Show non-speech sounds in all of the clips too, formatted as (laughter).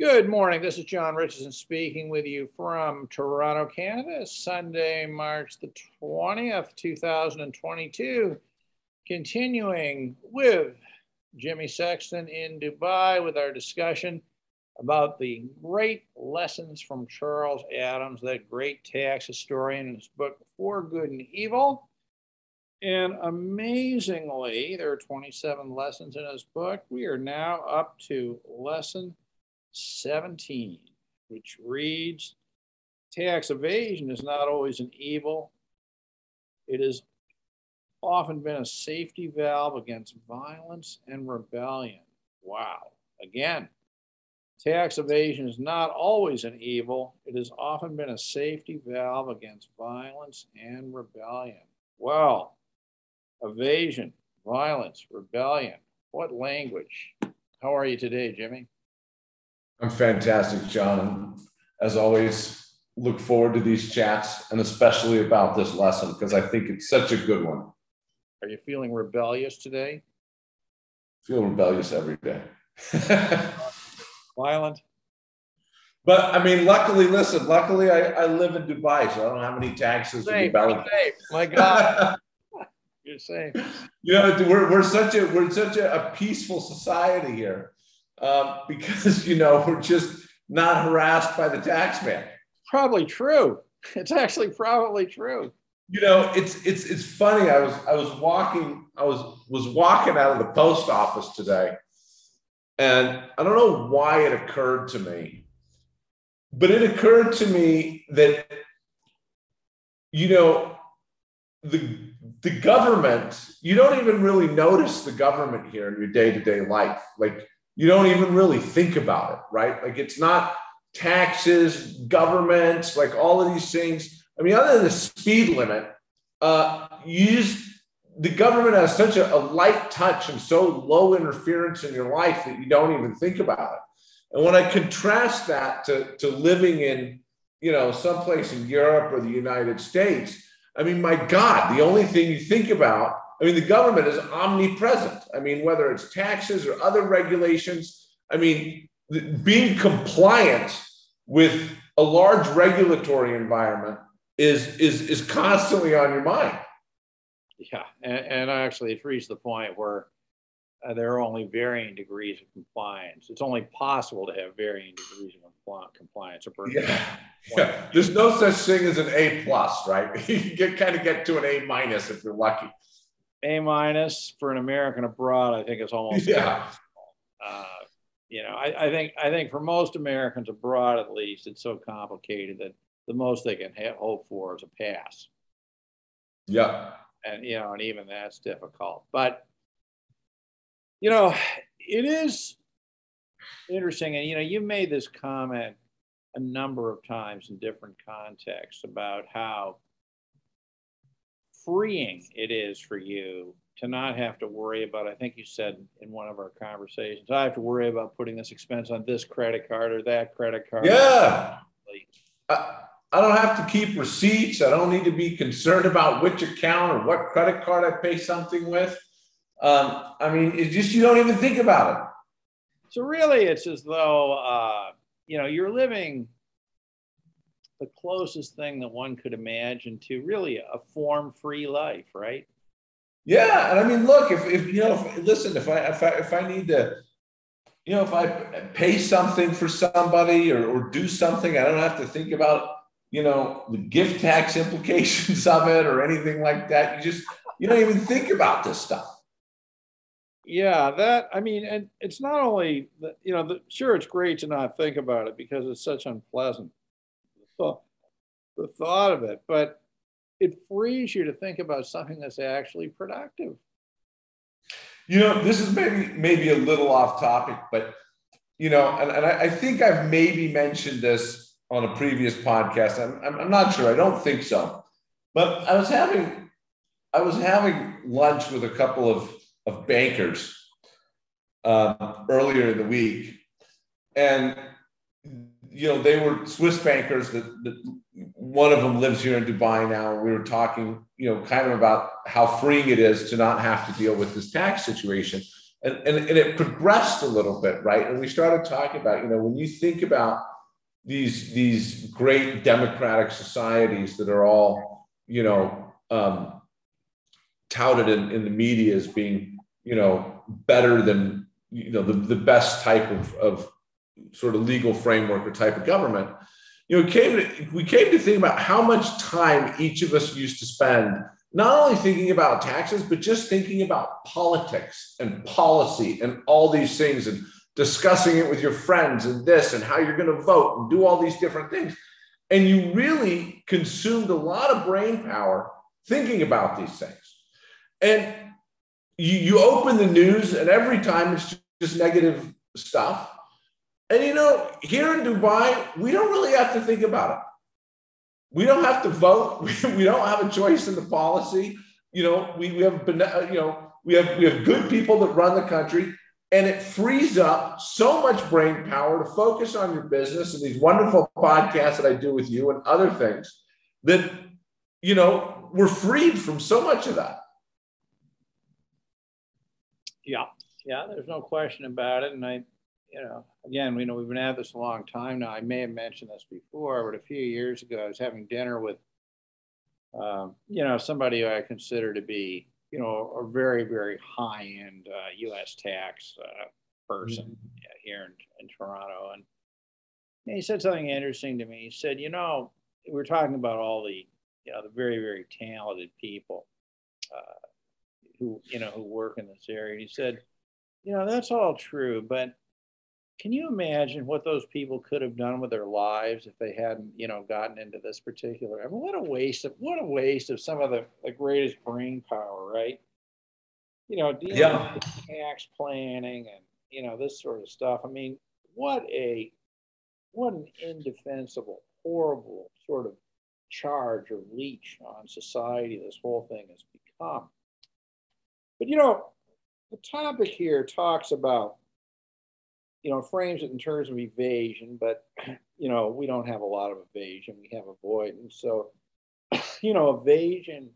Good morning. This is John Richardson speaking with you from Toronto, Canada, Sunday, March the 20th, 2022. Continuing with Jimmy Sexton in Dubai with our discussion about the great lessons from Charles Adams, that great tax historian in his book, For Good and Evil. And amazingly, there are 27 lessons in his book. We are now up to lesson 17, which reads Tax evasion is not always an evil, it has often been a safety valve against violence and rebellion. Wow. Again, tax evasion is not always an evil, it has often been a safety valve against violence and rebellion. Well, evasion, violence, rebellion. What language? How are you today, Jimmy? I'm fantastic, John. As always, look forward to these chats and especially about this lesson because I think it's such a good one. Are you feeling rebellious today? Feel rebellious every day. (laughs) Violent? But I mean, luckily, listen, luckily I, I live in Dubai, so I don't have any taxes safe, to safe. My God. (laughs) You're safe. You know, we're, we're such a we're such a, a peaceful society here um, because you know we're just not harassed by the tax man. Probably true. It's actually probably true. You know, it's it's it's funny. I was I was walking I was was walking out of the post office today, and I don't know why it occurred to me, but it occurred to me that you know the the government you don't even really notice the government here in your day-to-day life like you don't even really think about it, right? Like it's not taxes, government, like all of these things. I mean, other than the speed limit, uh, you just, the government has such a, a light touch and so low interference in your life that you don't even think about it. And when I contrast that to, to living in, you know, someplace in Europe or the United States, I mean, my God, the only thing you think about I mean, the government is omnipresent. I mean, whether it's taxes or other regulations, I mean, being compliant with a large regulatory environment is is is constantly on your mind. Yeah, and, and actually, it's reached the point where uh, there are only varying degrees of compliance. It's only possible to have varying degrees of compliance. Or yeah. (laughs) yeah, there's no such thing as an A plus, right? (laughs) you get kind of get to an A minus if you're lucky. A minus for an American abroad, I think is almost yeah. Uh, you know, I, I, think I think for most Americans abroad, at least, it's so complicated that the most they can have, hope for is a pass. Yeah, and you know, and even that's difficult. But you know, it is interesting, and you know, you made this comment a number of times in different contexts about how freeing it is for you to not have to worry about i think you said in one of our conversations i have to worry about putting this expense on this credit card or that credit card. Yeah. I, I don't have to keep receipts. I don't need to be concerned about which account or what credit card i pay something with. Um, i mean it's just you don't even think about it. So really it's as though uh, you know you're living the closest thing that one could imagine to really a form free life, right? Yeah. And I mean, look, if, if you know, if, listen, if I, if I, if I need to, you know, if I pay something for somebody or, or do something, I don't have to think about, you know, the gift tax (laughs) implications of it or anything like that. You just, you don't even think about this stuff. Yeah, that I mean, and it's not only you know, the, sure, it's great to not think about it because it's such unpleasant the, the thought of it, but it frees you to think about something that's actually productive. You know, this is maybe maybe a little off topic, but you know, and, and I, I think I've maybe mentioned this on a previous podcast. I'm, I'm, I'm not sure. I don't think so. But I was having I was having lunch with a couple of, of bankers um, earlier in the week, and you know, they were Swiss bankers that, that one of them lives here in Dubai now. We were talking, you know, kind of about how freeing it is to not have to deal with this tax situation. and, and, and it progressed a little bit, right? And we started talking about, you know, when you think about these these great democratic societies that are all, you know, um, touted in, in the media as being, you know, better than, you know, the, the best type of, of sort of legal framework or type of government. You know, came to, we came to think about how much time each of us used to spend not only thinking about taxes, but just thinking about politics and policy and all these things and discussing it with your friends and this and how you're going to vote and do all these different things. And you really consumed a lot of brain power thinking about these things. And you, you open the news, and every time it's just negative stuff. And you know, here in Dubai, we don't really have to think about it we don't have to vote. (laughs) We, don't have a choice in the policy. You know, we, we have uh, you know we have we have good people that run the country, and it frees up so much brain power to focus on your business and these wonderful podcasts that I do with you and other things that you know we're freed from so much of that. Yeah, yeah, there's no question about it, and I you know, again, we know we've been at this a long time now. I may have mentioned this before, but a few years ago, I was having dinner with, um, you know, somebody who I consider to be, you know, a very, very high end uh, U.S. tax uh, person mm-hmm. here in, in Toronto. And he said something interesting to me. He said, you know, we're talking about all the, you know, the very, very talented people uh, who, you know, who work in this area. He said, you know, that's all true, but can you imagine what those people could have done with their lives if they hadn't, you know, gotten into this particular? I mean, what a waste of what a waste of some of the, the greatest brain power, right? You know, dealing yeah. with tax planning and you know this sort of stuff. I mean, what a what an indefensible, horrible sort of charge or leech on society this whole thing has become. But you know, the topic here talks about you know, frames it in terms of evasion, but (clears throat) you know, we don't have a lot of evasion. We have avoidance. So, (clears throat) you know, evasion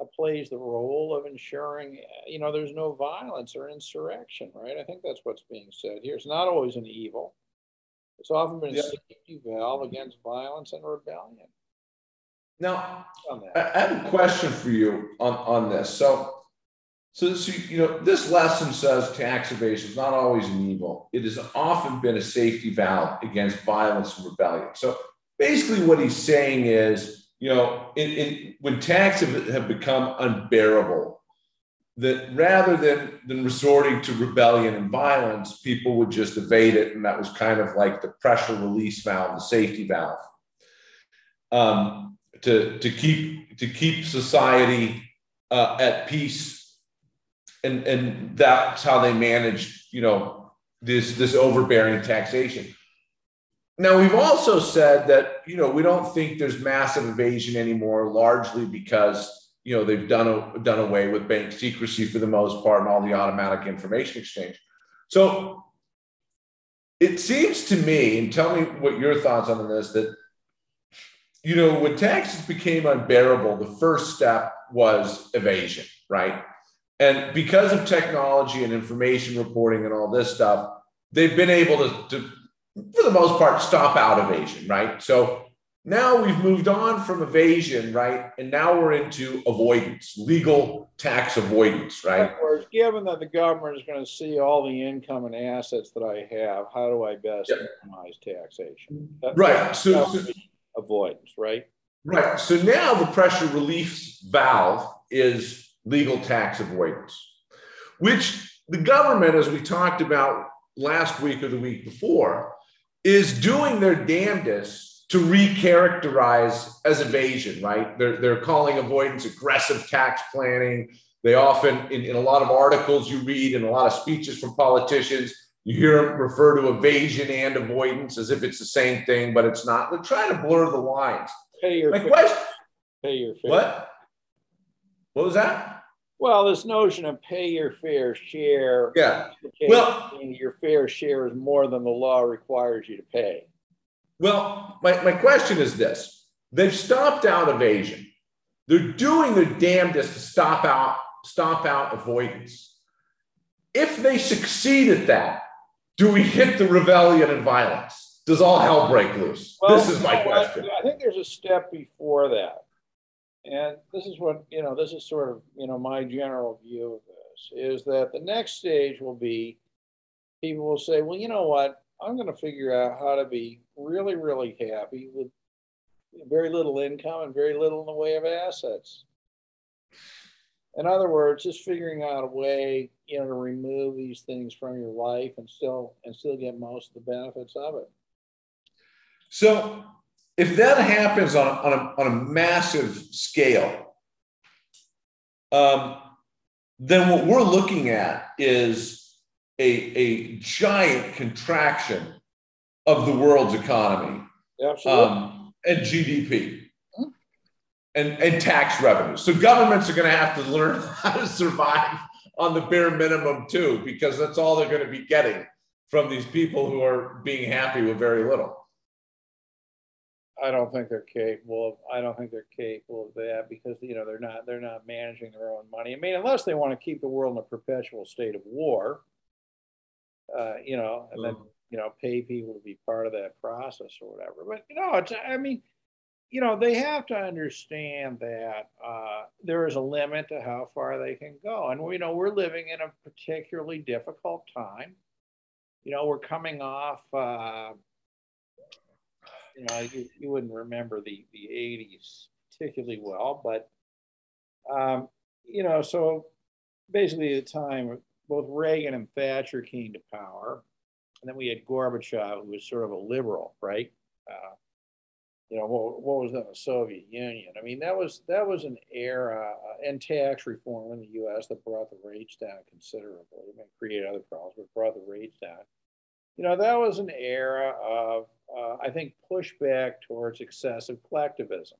uh, plays the role of ensuring, you know, there's no violence or insurrection, right? I think that's what's being said here. It's not always an evil. It's often been a safety valve against violence and rebellion. Now, I have a question for you on, on this. So, so, so, you know, this lesson says tax evasion is not always an evil. It has often been a safety valve against violence and rebellion. So basically what he's saying is, you know, when taxes have, have become unbearable, that rather than, than resorting to rebellion and violence, people would just evade it. And that was kind of like the pressure release valve, the safety valve, um, to, to, keep, to keep society uh, at peace and and that's how they manage you know this this overbearing taxation. Now we've also said that you know we don't think there's massive evasion anymore largely because you know they've done a, done away with bank secrecy for the most part and all the automatic information exchange. So it seems to me and tell me what your thoughts on this that you know when taxes became unbearable the first step was evasion right and because of technology and information reporting and all this stuff, they've been able to, to, for the most part, stop out evasion, right? So now we've moved on from evasion, right? And now we're into avoidance, legal tax avoidance, right? Of course, given that the government is going to see all the income and assets that I have, how do I best yep. minimize taxation? That, right. So, so avoidance, right? Right. So now the pressure relief valve is legal tax avoidance, which the government, as we talked about last week or the week before, is doing their damnedest to recharacterize as evasion, right? They're, they're calling avoidance aggressive tax planning. They often, in, in a lot of articles you read and a lot of speeches from politicians, you hear them refer to evasion and avoidance as if it's the same thing, but it's not. They're trying to blur the lines. Pay your My question. Pay your fair. What? What was that? Well, this notion of pay your fair share. Yeah. Well, your fair share is more than the law requires you to pay. Well, my, my question is this they've stopped out evasion. They're doing their damnedest to stop out, stop out avoidance. if they succeed at that, do we hit the rebellion and violence? Does all hell break loose? Well, this is my question. I, I think there's a step before that. And this is what, you know, this is sort of, you know, my general view of this is that the next stage will be people will say, well, you know what? I'm going to figure out how to be really, really happy with very little income and very little in the way of assets. In other words, just figuring out a way, you know, to remove these things from your life and still and still get most of the benefits of it. So, if that happens on, on, a, on a massive scale, um, then what we're looking at is a, a giant contraction of the world's economy um, and GDP and, and tax revenue. So governments are going to have to learn (laughs) how to survive on the bare minimum too, because that's all they're going to be getting from these people who are being happy with very little. I don't think they're capable of. I don't think they're capable of that because you know they're not they're not managing their own money. I mean, unless they want to keep the world in a perpetual state of war, uh, you know, and then mm. you know pay people to be part of that process or whatever. But you know, it's I mean, you know, they have to understand that uh, there is a limit to how far they can go. And we know we're living in a particularly difficult time. You know, we're coming off, uh, you know, you, you, wouldn't remember the, the 80s particularly well, but, um, you know, so basically the time both Reagan and Thatcher came to power. And then we had Gorbachev, who was sort of a liberal, right? Uh, you know, what, what was that, the Soviet Union? I mean, that was that was an era uh, and tax reform in the U.S. that brought the rates down considerably. I mean, created other problems, but brought the rates down. You know, that was an era of, uh, I think, pushback towards excessive collectivism.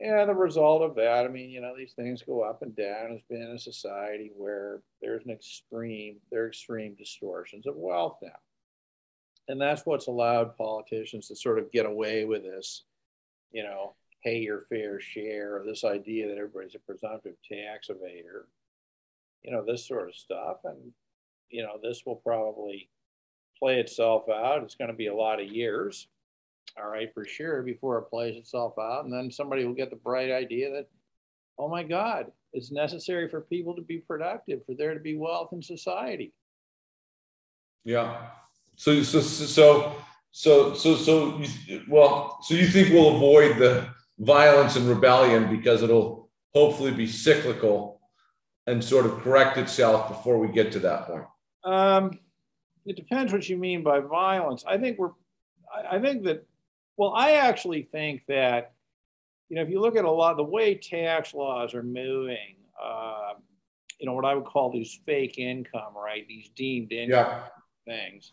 And the result of that, I mean, you know, these things go up and down. Has been a society where there's an extreme, there are extreme distortions of wealth now and that's what's allowed politicians to sort of get away with this, you know, pay your fair share, or this idea that everybody's a presumptive tax evader, you know, this sort of stuff. And, you know, this will probably play itself out. It's going to be a lot of years, all right, for sure, before it plays itself out. And then somebody will get the bright idea that, oh my God, it's necessary for people to be productive, for there to be wealth in society. Yeah. So so so so so so you, well so you think we'll avoid the violence and rebellion because it'll hopefully be cyclical and sort of correct itself before we get to that point. Um, it depends what you mean by violence. I think we're I, think that well I actually think that you know if you look at a lot of the way tax laws are moving. Uh, you know what I would call these fake income, right? These deemed income yeah. things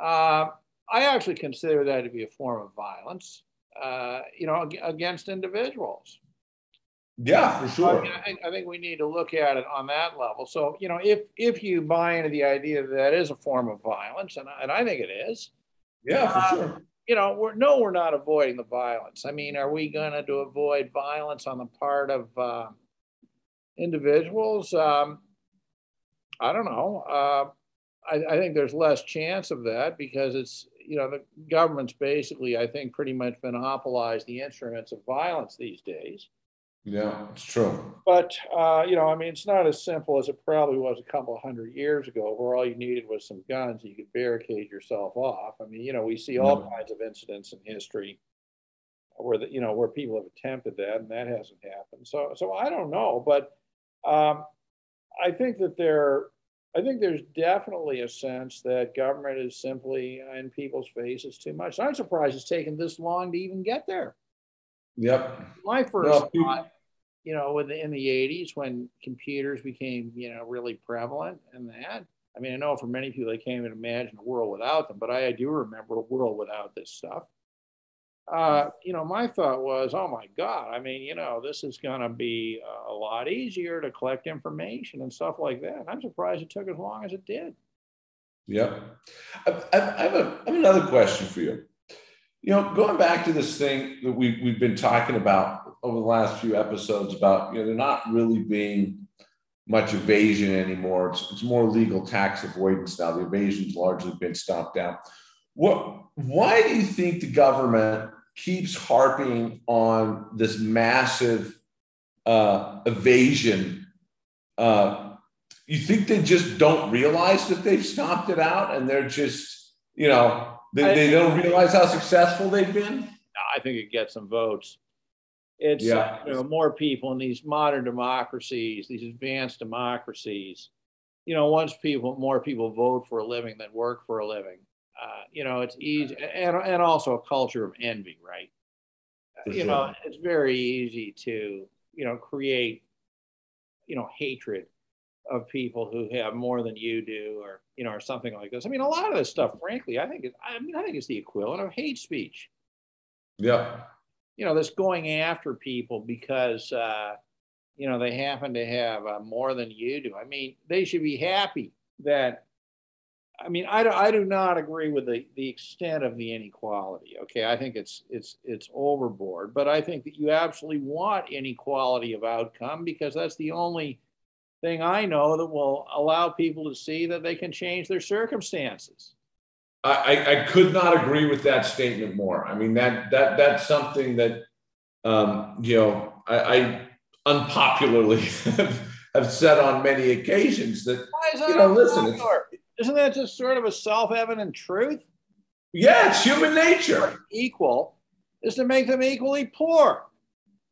uh, I actually consider that to be a form of violence, uh, you know, against individuals. Yeah, for sure. I, mean, I, think, I, think, we need to look at it on that level. So, you know, if if you buy into the idea that that is a form of violence, and, and I think it is. Yeah, for uh, sure. You know, we're, no, we're not avoiding the violence. I mean, are we going to avoid violence on the part of uh, individuals? Um, I don't know. Uh, I, I, think there's less chance of that because it's you know the government's basically I think pretty much monopolized the instruments of violence these days. Yeah, it's true. But uh, you know, I mean, it's not as simple as it probably was a couple of hundred years ago, where all you needed was some guns. And you could barricade yourself off. I mean, you know, we see all kinds of incidents in history where the, you know where people have attempted that, and that hasn't happened. So, so I don't know, but um, I think that there I think there's definitely a sense that government is simply in people's faces too much. I'm surprised it's taken this long to even get there. Yep. My first well, thought, you know, in the, in the 80s when computers became, you know, really prevalent and that. I mean, I know for many people they can't even imagine a world without them, but I, I do remember a world without this stuff uh, you know, my thought was, oh my God, I mean, you know, this is going to be a lot easier to collect information and stuff like that. And I'm surprised it took as long as it did. Yeah. I, I, have, a, I have another question for you. You know, going back to this thing that we, we've been talking about over the last few episodes about, you know, they're not really being much evasion anymore. It's, it's more legal tax avoidance now. The evasion's largely been stopped down. What? Why do you think the government keeps harping on this massive uh, evasion? Uh, you think they just don't realize that they've stomped it out, and they're just, you know, they, they don't realize how successful they've been? I think it gets some votes. It's yeah. you know more people in these modern democracies, these advanced democracies. You know, once people more people vote for a living than work for a living, uh, you know, it's easy, and and also a culture of envy, right? For you sure. know, it's very easy to you know create you know hatred of people who have more than you do, or you know, or something like this. I mean, a lot of this stuff, frankly, I think is, I mean, I think it's the equivalent of hate speech. Yeah. You know, this going after people because uh, you know they happen to have uh, more than you do. I mean, they should be happy that. I mean, I do, I do not agree with the, the extent of the inequality. Okay, I think it's it's it's overboard, but I think that you absolutely want inequality of outcome because that's the only thing I know that will allow people to see that they can change their circumstances. I, I could not agree with that statement more. I mean that that that's something that um, you know I, I unpopularly have, (laughs) have, said on many occasions that, that you know listen isn't that just sort of a self-evident truth? Yeah, it's human nature. Equal is to make them equally poor.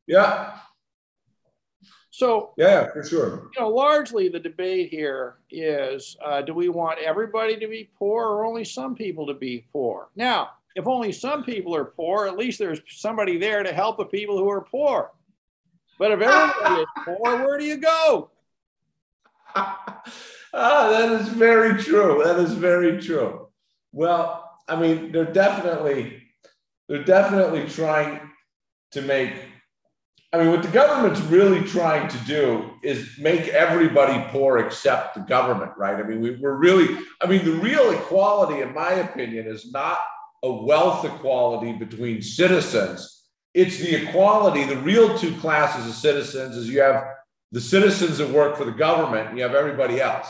Yeah. So yeah, for sure. You know, largely the debate here is: uh, do we want everybody to be poor, or only some people to be poor? Now, if only some people are poor, at least there's somebody there to help the people who are poor. But if everybody is (laughs) poor, where do you go? (laughs) ah, that is very true. That is very true. Well, I mean, they're definitely they're definitely trying to make I mean, what the government's really trying to do is make everybody poor except the government, right? I mean, we, are really, I mean, the real equality, in my opinion, is not a wealth equality between citizens. It's the equality, the real two classes of citizens is you have the citizens that work for the government and you have everybody else,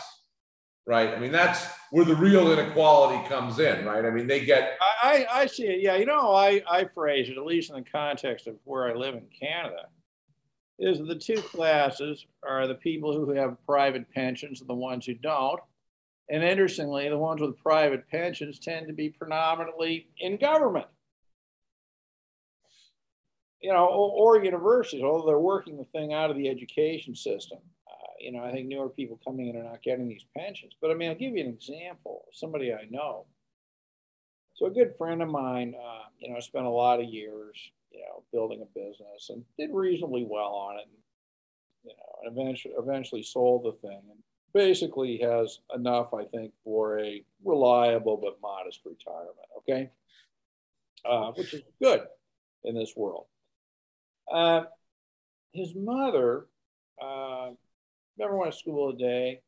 right? I mean, that's where the real inequality comes in, right? I mean, they get. I, I see it. Yeah. You know, I, I phrase it, at least in the context of where I live in Canada is the two classes are the people who have private pensions and the ones who don't. And interestingly, the ones with private pensions tend to be predominantly in government. You know, or, or universities, although they're working the thing out of the education system. You know, I think newer people coming in are not getting these pensions. But I mean, I'll give you an example. Somebody I know. So a good friend of mine, uh, you know, spent a lot of years you know, building a business and did reasonably well on it. And, you know, and eventually, eventually sold the thing and basically has enough, I think, for a reliable but modest retirement. Okay. Uh, which is good in this world. Uh, his mother never went to school a day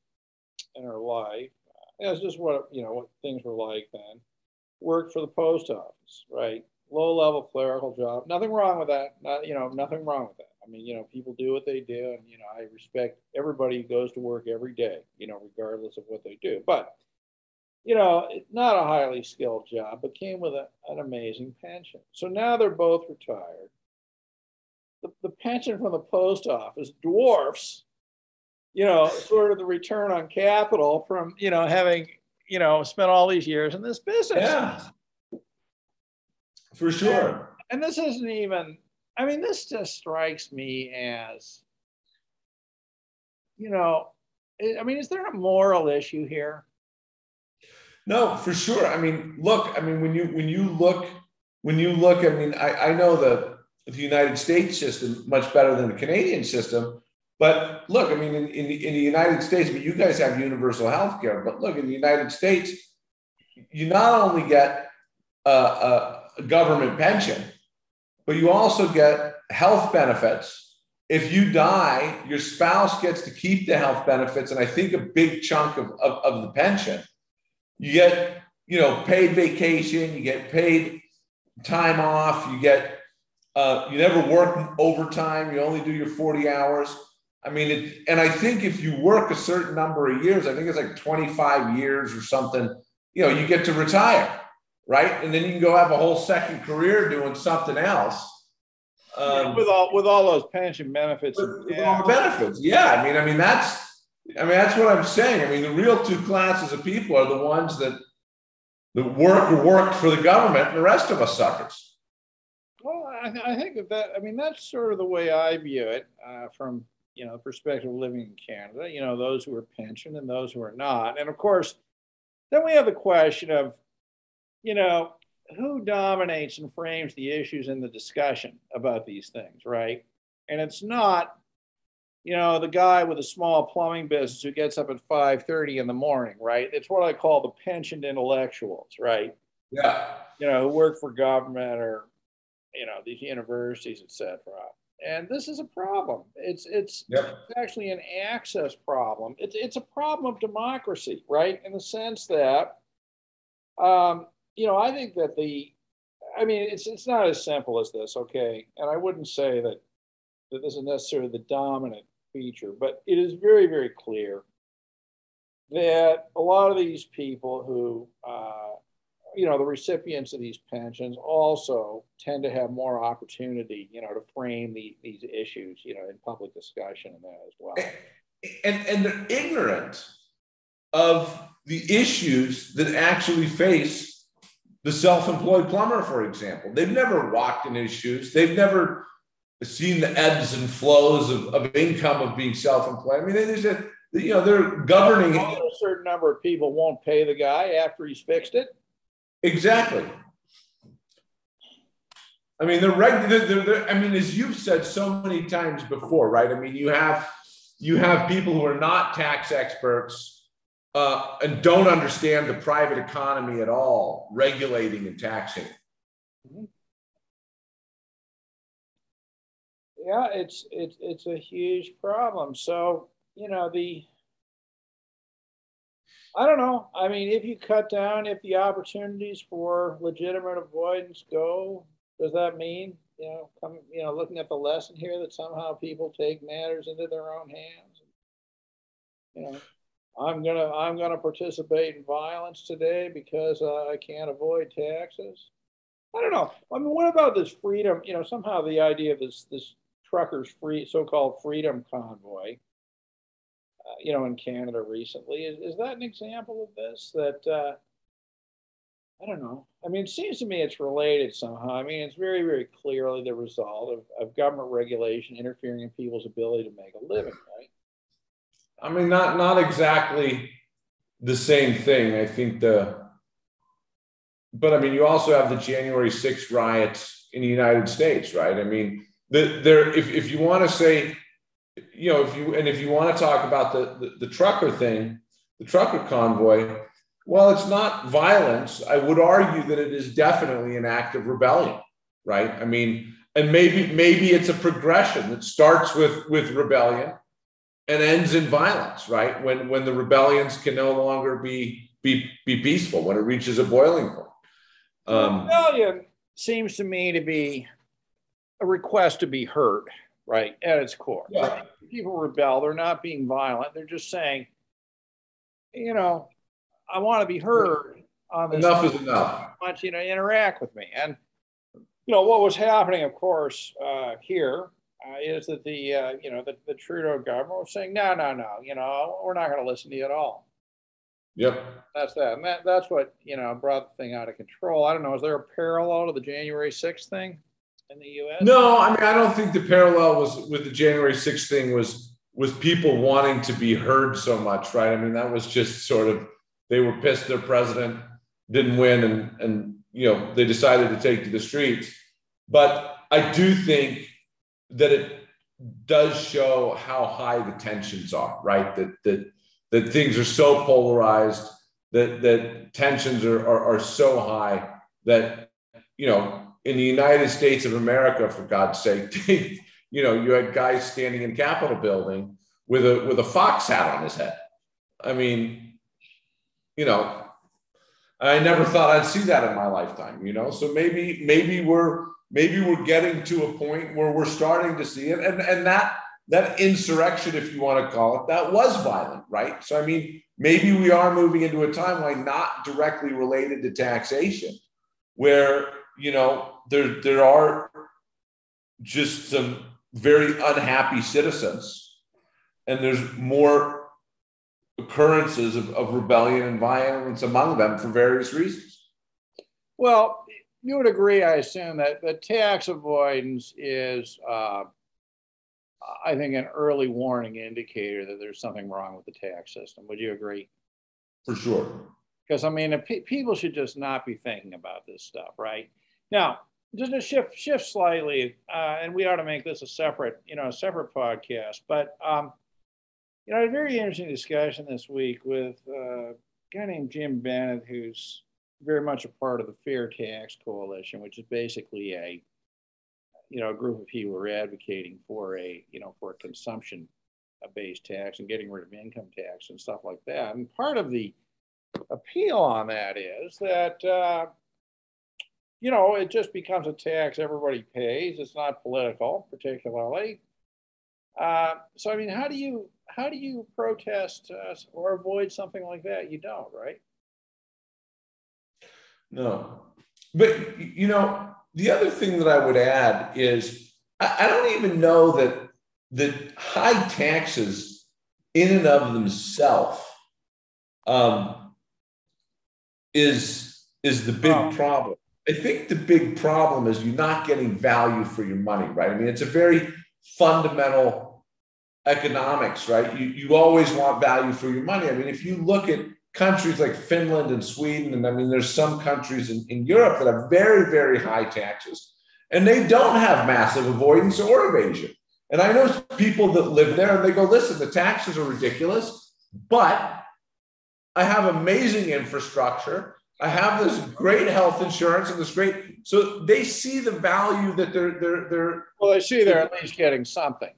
in her life. That's just what you know what things were like then. Worked for the post office, right? low level clerical job. Nothing wrong with that. Not, you know, nothing wrong with that. I mean, you know, people do what they do, and you know, I respect everybody who goes to work every day, you know, regardless of what they do. But you know, not a highly skilled job, but came with a, an amazing pension. So now they're both retired. The, the pension from the post office dwarfs, you know, sort of the return on capital from, you know, having, you know, spent all these years in this business. Yeah. For sure. And, and this isn't even, I mean, this just strikes me as, you know, I mean, is there a moral issue here? No, for sure. I mean, look, I mean, when you when you look when you look, I mean, I, I know the the United States system much better than the Canadian system. But look, I mean, in, in, in the United States, but you guys have universal health care. But look, in the United States, you not only get a, a, government pension, but you also get health benefits. If you die, your spouse gets to keep the health benefits, and I think a big chunk of, of, of the pension. You get, you know, paid vacation, you get paid time off, you get, uh, you never work overtime, you only do your 40 hours. I mean, it, and I think if you work a certain number of years, I think it's like 25 years or something, you know, you get to retire, right? And then you can go have a whole second career doing something else. Um, with all with all those pension benefits, with, all the benefits, yeah. I mean, I mean that's, I mean that's what I'm saying. I mean, the real two classes of people are the ones that that work worked for the government, and the rest of us suckers. Well, I, th- I think that, that I mean that's sort of the way I view it uh, from you know perspective of living in Canada. You know, those who are pensioned and those who are not, and of course, then we have the question of, you know, who dominates and frames the issues in the discussion about these things, right? And it's not, you know, the guy with a small plumbing business who gets up at 5:30 in the morning, right? It's what I call the pensioned intellectuals, right? Yeah. You know, who work for government or, you know, these universities, et cetera. And this is a problem. It's it's, yep. actually an access problem. It's it's a problem of democracy, right? In the sense that um, you know, I think that the, I mean, it's it's not as simple as this, okay? And I wouldn't say that that this is necessarily the dominant feature, but it is very, very clear that a lot of these people who, uh, you know, the recipients of these pensions also tend to have more opportunity, you know, to frame the, these issues, you know, in public discussion and that as well. And, and they're ignorant of the issues that actually face the self-employed plumber, for example. They've never walked in his shoes. They've never seen the ebbs and flows of, of income of being self-employed. I mean, they just, you know, they're governing. A certain number of people won't pay the guy after he's fixed it. Exactly. I mean, the regular. I mean, as you've said so many times before, right? I mean, you have you have people who are not tax experts uh, and don't understand the private economy at all, regulating and taxing. Yeah, it's it's it's a huge problem. So you know the. I don't know. I mean, if you cut down, if the opportunities for legitimate avoidance go, does that mean you know, come you know, looking at the lesson here that somehow people take matters into their own hands? You know, I'm gonna I'm gonna participate in violence today because uh, I can't avoid taxes. I don't know. I mean, what about this freedom? You know, somehow the idea of this this truckers free so-called freedom convoy. Uh, you know, in Canada recently, is, is that an example of this? That uh, I don't know. I mean, it seems to me it's related somehow. I mean, it's very, very clearly the result of, of government regulation interfering in people's ability to make a living, right? I mean, not not exactly the same thing. I think the, but I mean, you also have the January 6th riots in the United States, right? I mean, the, there, if, if you want to say, you know, if you, and if you want to talk about the, the, the trucker thing, the trucker convoy, well, it's not violence. I would argue that it is definitely an act of rebellion, right? I mean, and maybe maybe it's a progression that starts with with rebellion and ends in violence, right? When when the rebellions can no longer be be be peaceful, when it reaches a boiling point. Um, rebellion seems to me to be a request to be heard, right? At its core. Yeah. Right? People rebel, they're not being violent, they're just saying, you know, I want to be heard on this. Enough is enough. I want you to interact with me. And you know what was happening, of course, uh, here uh, is that the uh, you know the, the Trudeau government was saying no no no you know we're not going to listen to you at all. Yep. That's that. And that, that's what you know brought the thing out of control. I don't know. Is there a parallel to the January 6th thing in the U.S.? No, I mean I don't think the parallel was with the January 6th thing was was people wanting to be heard so much, right? I mean that was just sort of they were pissed their president didn't win and and you know they decided to take to the streets. But I do think that it does show how high the tensions are, right? That that that things are so polarized, that that tensions are, are, are so high that you know in the United States of America, for God's sake, (laughs) you know, you had guys standing in Capitol building with a with a fox hat on his head. I mean, you know, I never thought I'd see that in my lifetime, you know. So maybe maybe we're maybe we're getting to a point where we're starting to see it and and that that insurrection, if you want to call it, that was violent, right? So, I mean, maybe we are moving into a timeline not directly related to taxation, where you know there there are just some very unhappy citizens, and there's more occurrences of, of rebellion and violence among them for various reasons. Well, you would agree, I assume, that, that tax avoidance is, uh, I think, an early warning indicator that there's something wrong with the tax system. Would you agree? For sure. Because, I mean, people should just not be thinking about this stuff, right? Now, just to shift shift slightly, uh, and we ought to make this a separate, you know, a separate podcast. But um, you know, a very interesting discussion this week with uh, a guy named Jim Bennett, who's very much a part of the Fair Tax Coalition, which is basically a you know a group of people who are advocating for a you know for a consumption based tax and getting rid of income tax and stuff like that. And part of the appeal on that is that uh, you know, it just becomes a tax everybody pays. It's not political, particularly. Uh, so, I mean, how do you how do you protest uh, or avoid something like that? You don't, right? No, but you know, the other thing that I would add is I, I don't even know that that high taxes in and of themselves um, is is the big oh. problem. I think the big problem is you're not getting value for your money, right? I mean, it's a very fundamental economics, right? You, you always want value for your money. I mean, if you look at countries like Finland and Sweden, and I mean, there's some countries in, in Europe that have very, very high taxes, and they don't have massive avoidance or evasion. And I know people that live there and they go, listen, the taxes are ridiculous, but I have amazing infrastructure. I have this great health insurance and this great. So they see the value that they're they're they're. Well, they see they're at least getting something.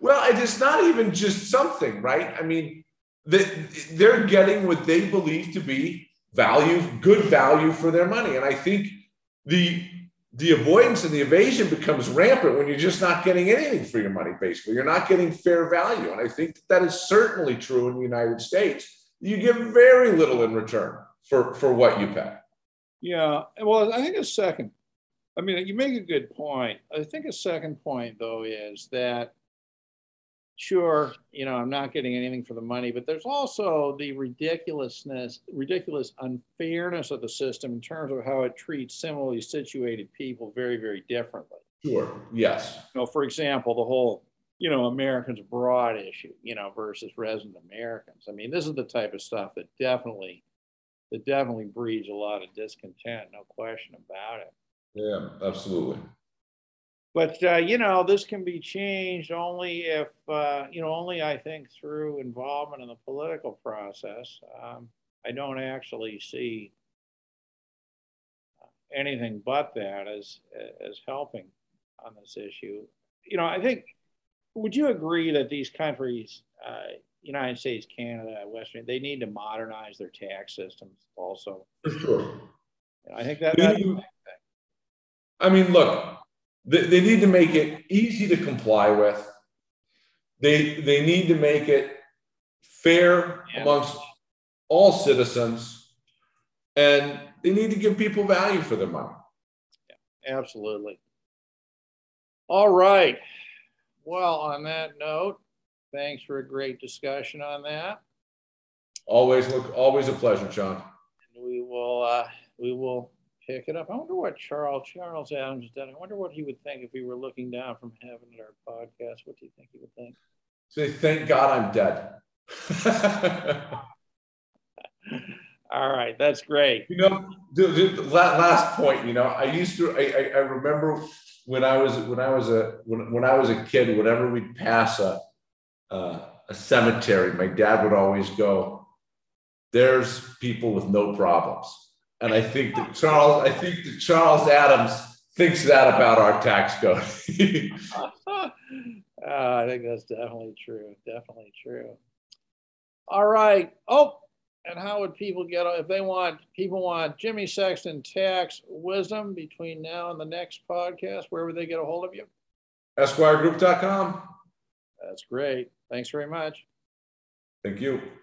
Well, it's not even just something, right? I mean, that they're getting what they believe to be value, good value for their money, and I think the the avoidance and the evasion becomes rampant when you're just not getting anything for your money. Basically, you're not getting fair value, and I think that, that is certainly true in the United States you give very little in return for, for what you pay. Yeah. Well, I think a second, I mean, you make a good point. I think a second point, though, is that sure, you know, I'm not getting anything for the money, but there's also the ridiculousness, ridiculous unfairness of the system in terms of how it treats similarly situated people very, very differently. Sure. Yes. You know, for example, the whole you know, Americans abroad issue, you know, versus resident Americans. I mean, this is the type of stuff that definitely, that definitely breeds a lot of discontent, no question about it. Yeah, absolutely. But uh, you know, this can be changed only if uh, you know, only I think through involvement in the political process. Um, I don't actually see anything but that as as helping on this issue. You know, I think would you agree that these countries, uh, United States, Canada, Western, they need to modernize their tax systems also? For sure. I think that. I mean, look, they, they need to make it easy to comply with. They they need to make it fair yeah. amongst all citizens, and they need to give people value for their money. Yeah, absolutely. All right. Well, on that note, thanks for a great discussion on that. Always look, always a pleasure, John. We will, uh, we will pick it up. I wonder what Charles Charles Adams has done. I wonder what he would think if he were looking down from heaven at our podcast. What do you think he would think? Say, thank God I'm dead. (laughs) All right, that's great. You know, the, the last point. You know, I used to. I, I, I remember when I was when I was a when, when I was a kid, whenever we'd pass a, a a cemetery, my dad would always go, "There's people with no problems," and I think that Charles, I think that Charles Adams thinks that about our tax code. uh, (laughs) (laughs) I think that's definitely true. Definitely true. All right. Oh, and how would people get if they want people want Jimmy Sexton tax wisdom between now and the next podcast? Where would they get a hold of you? EsquireGroup.com. That's great. Thanks very much. Thank you.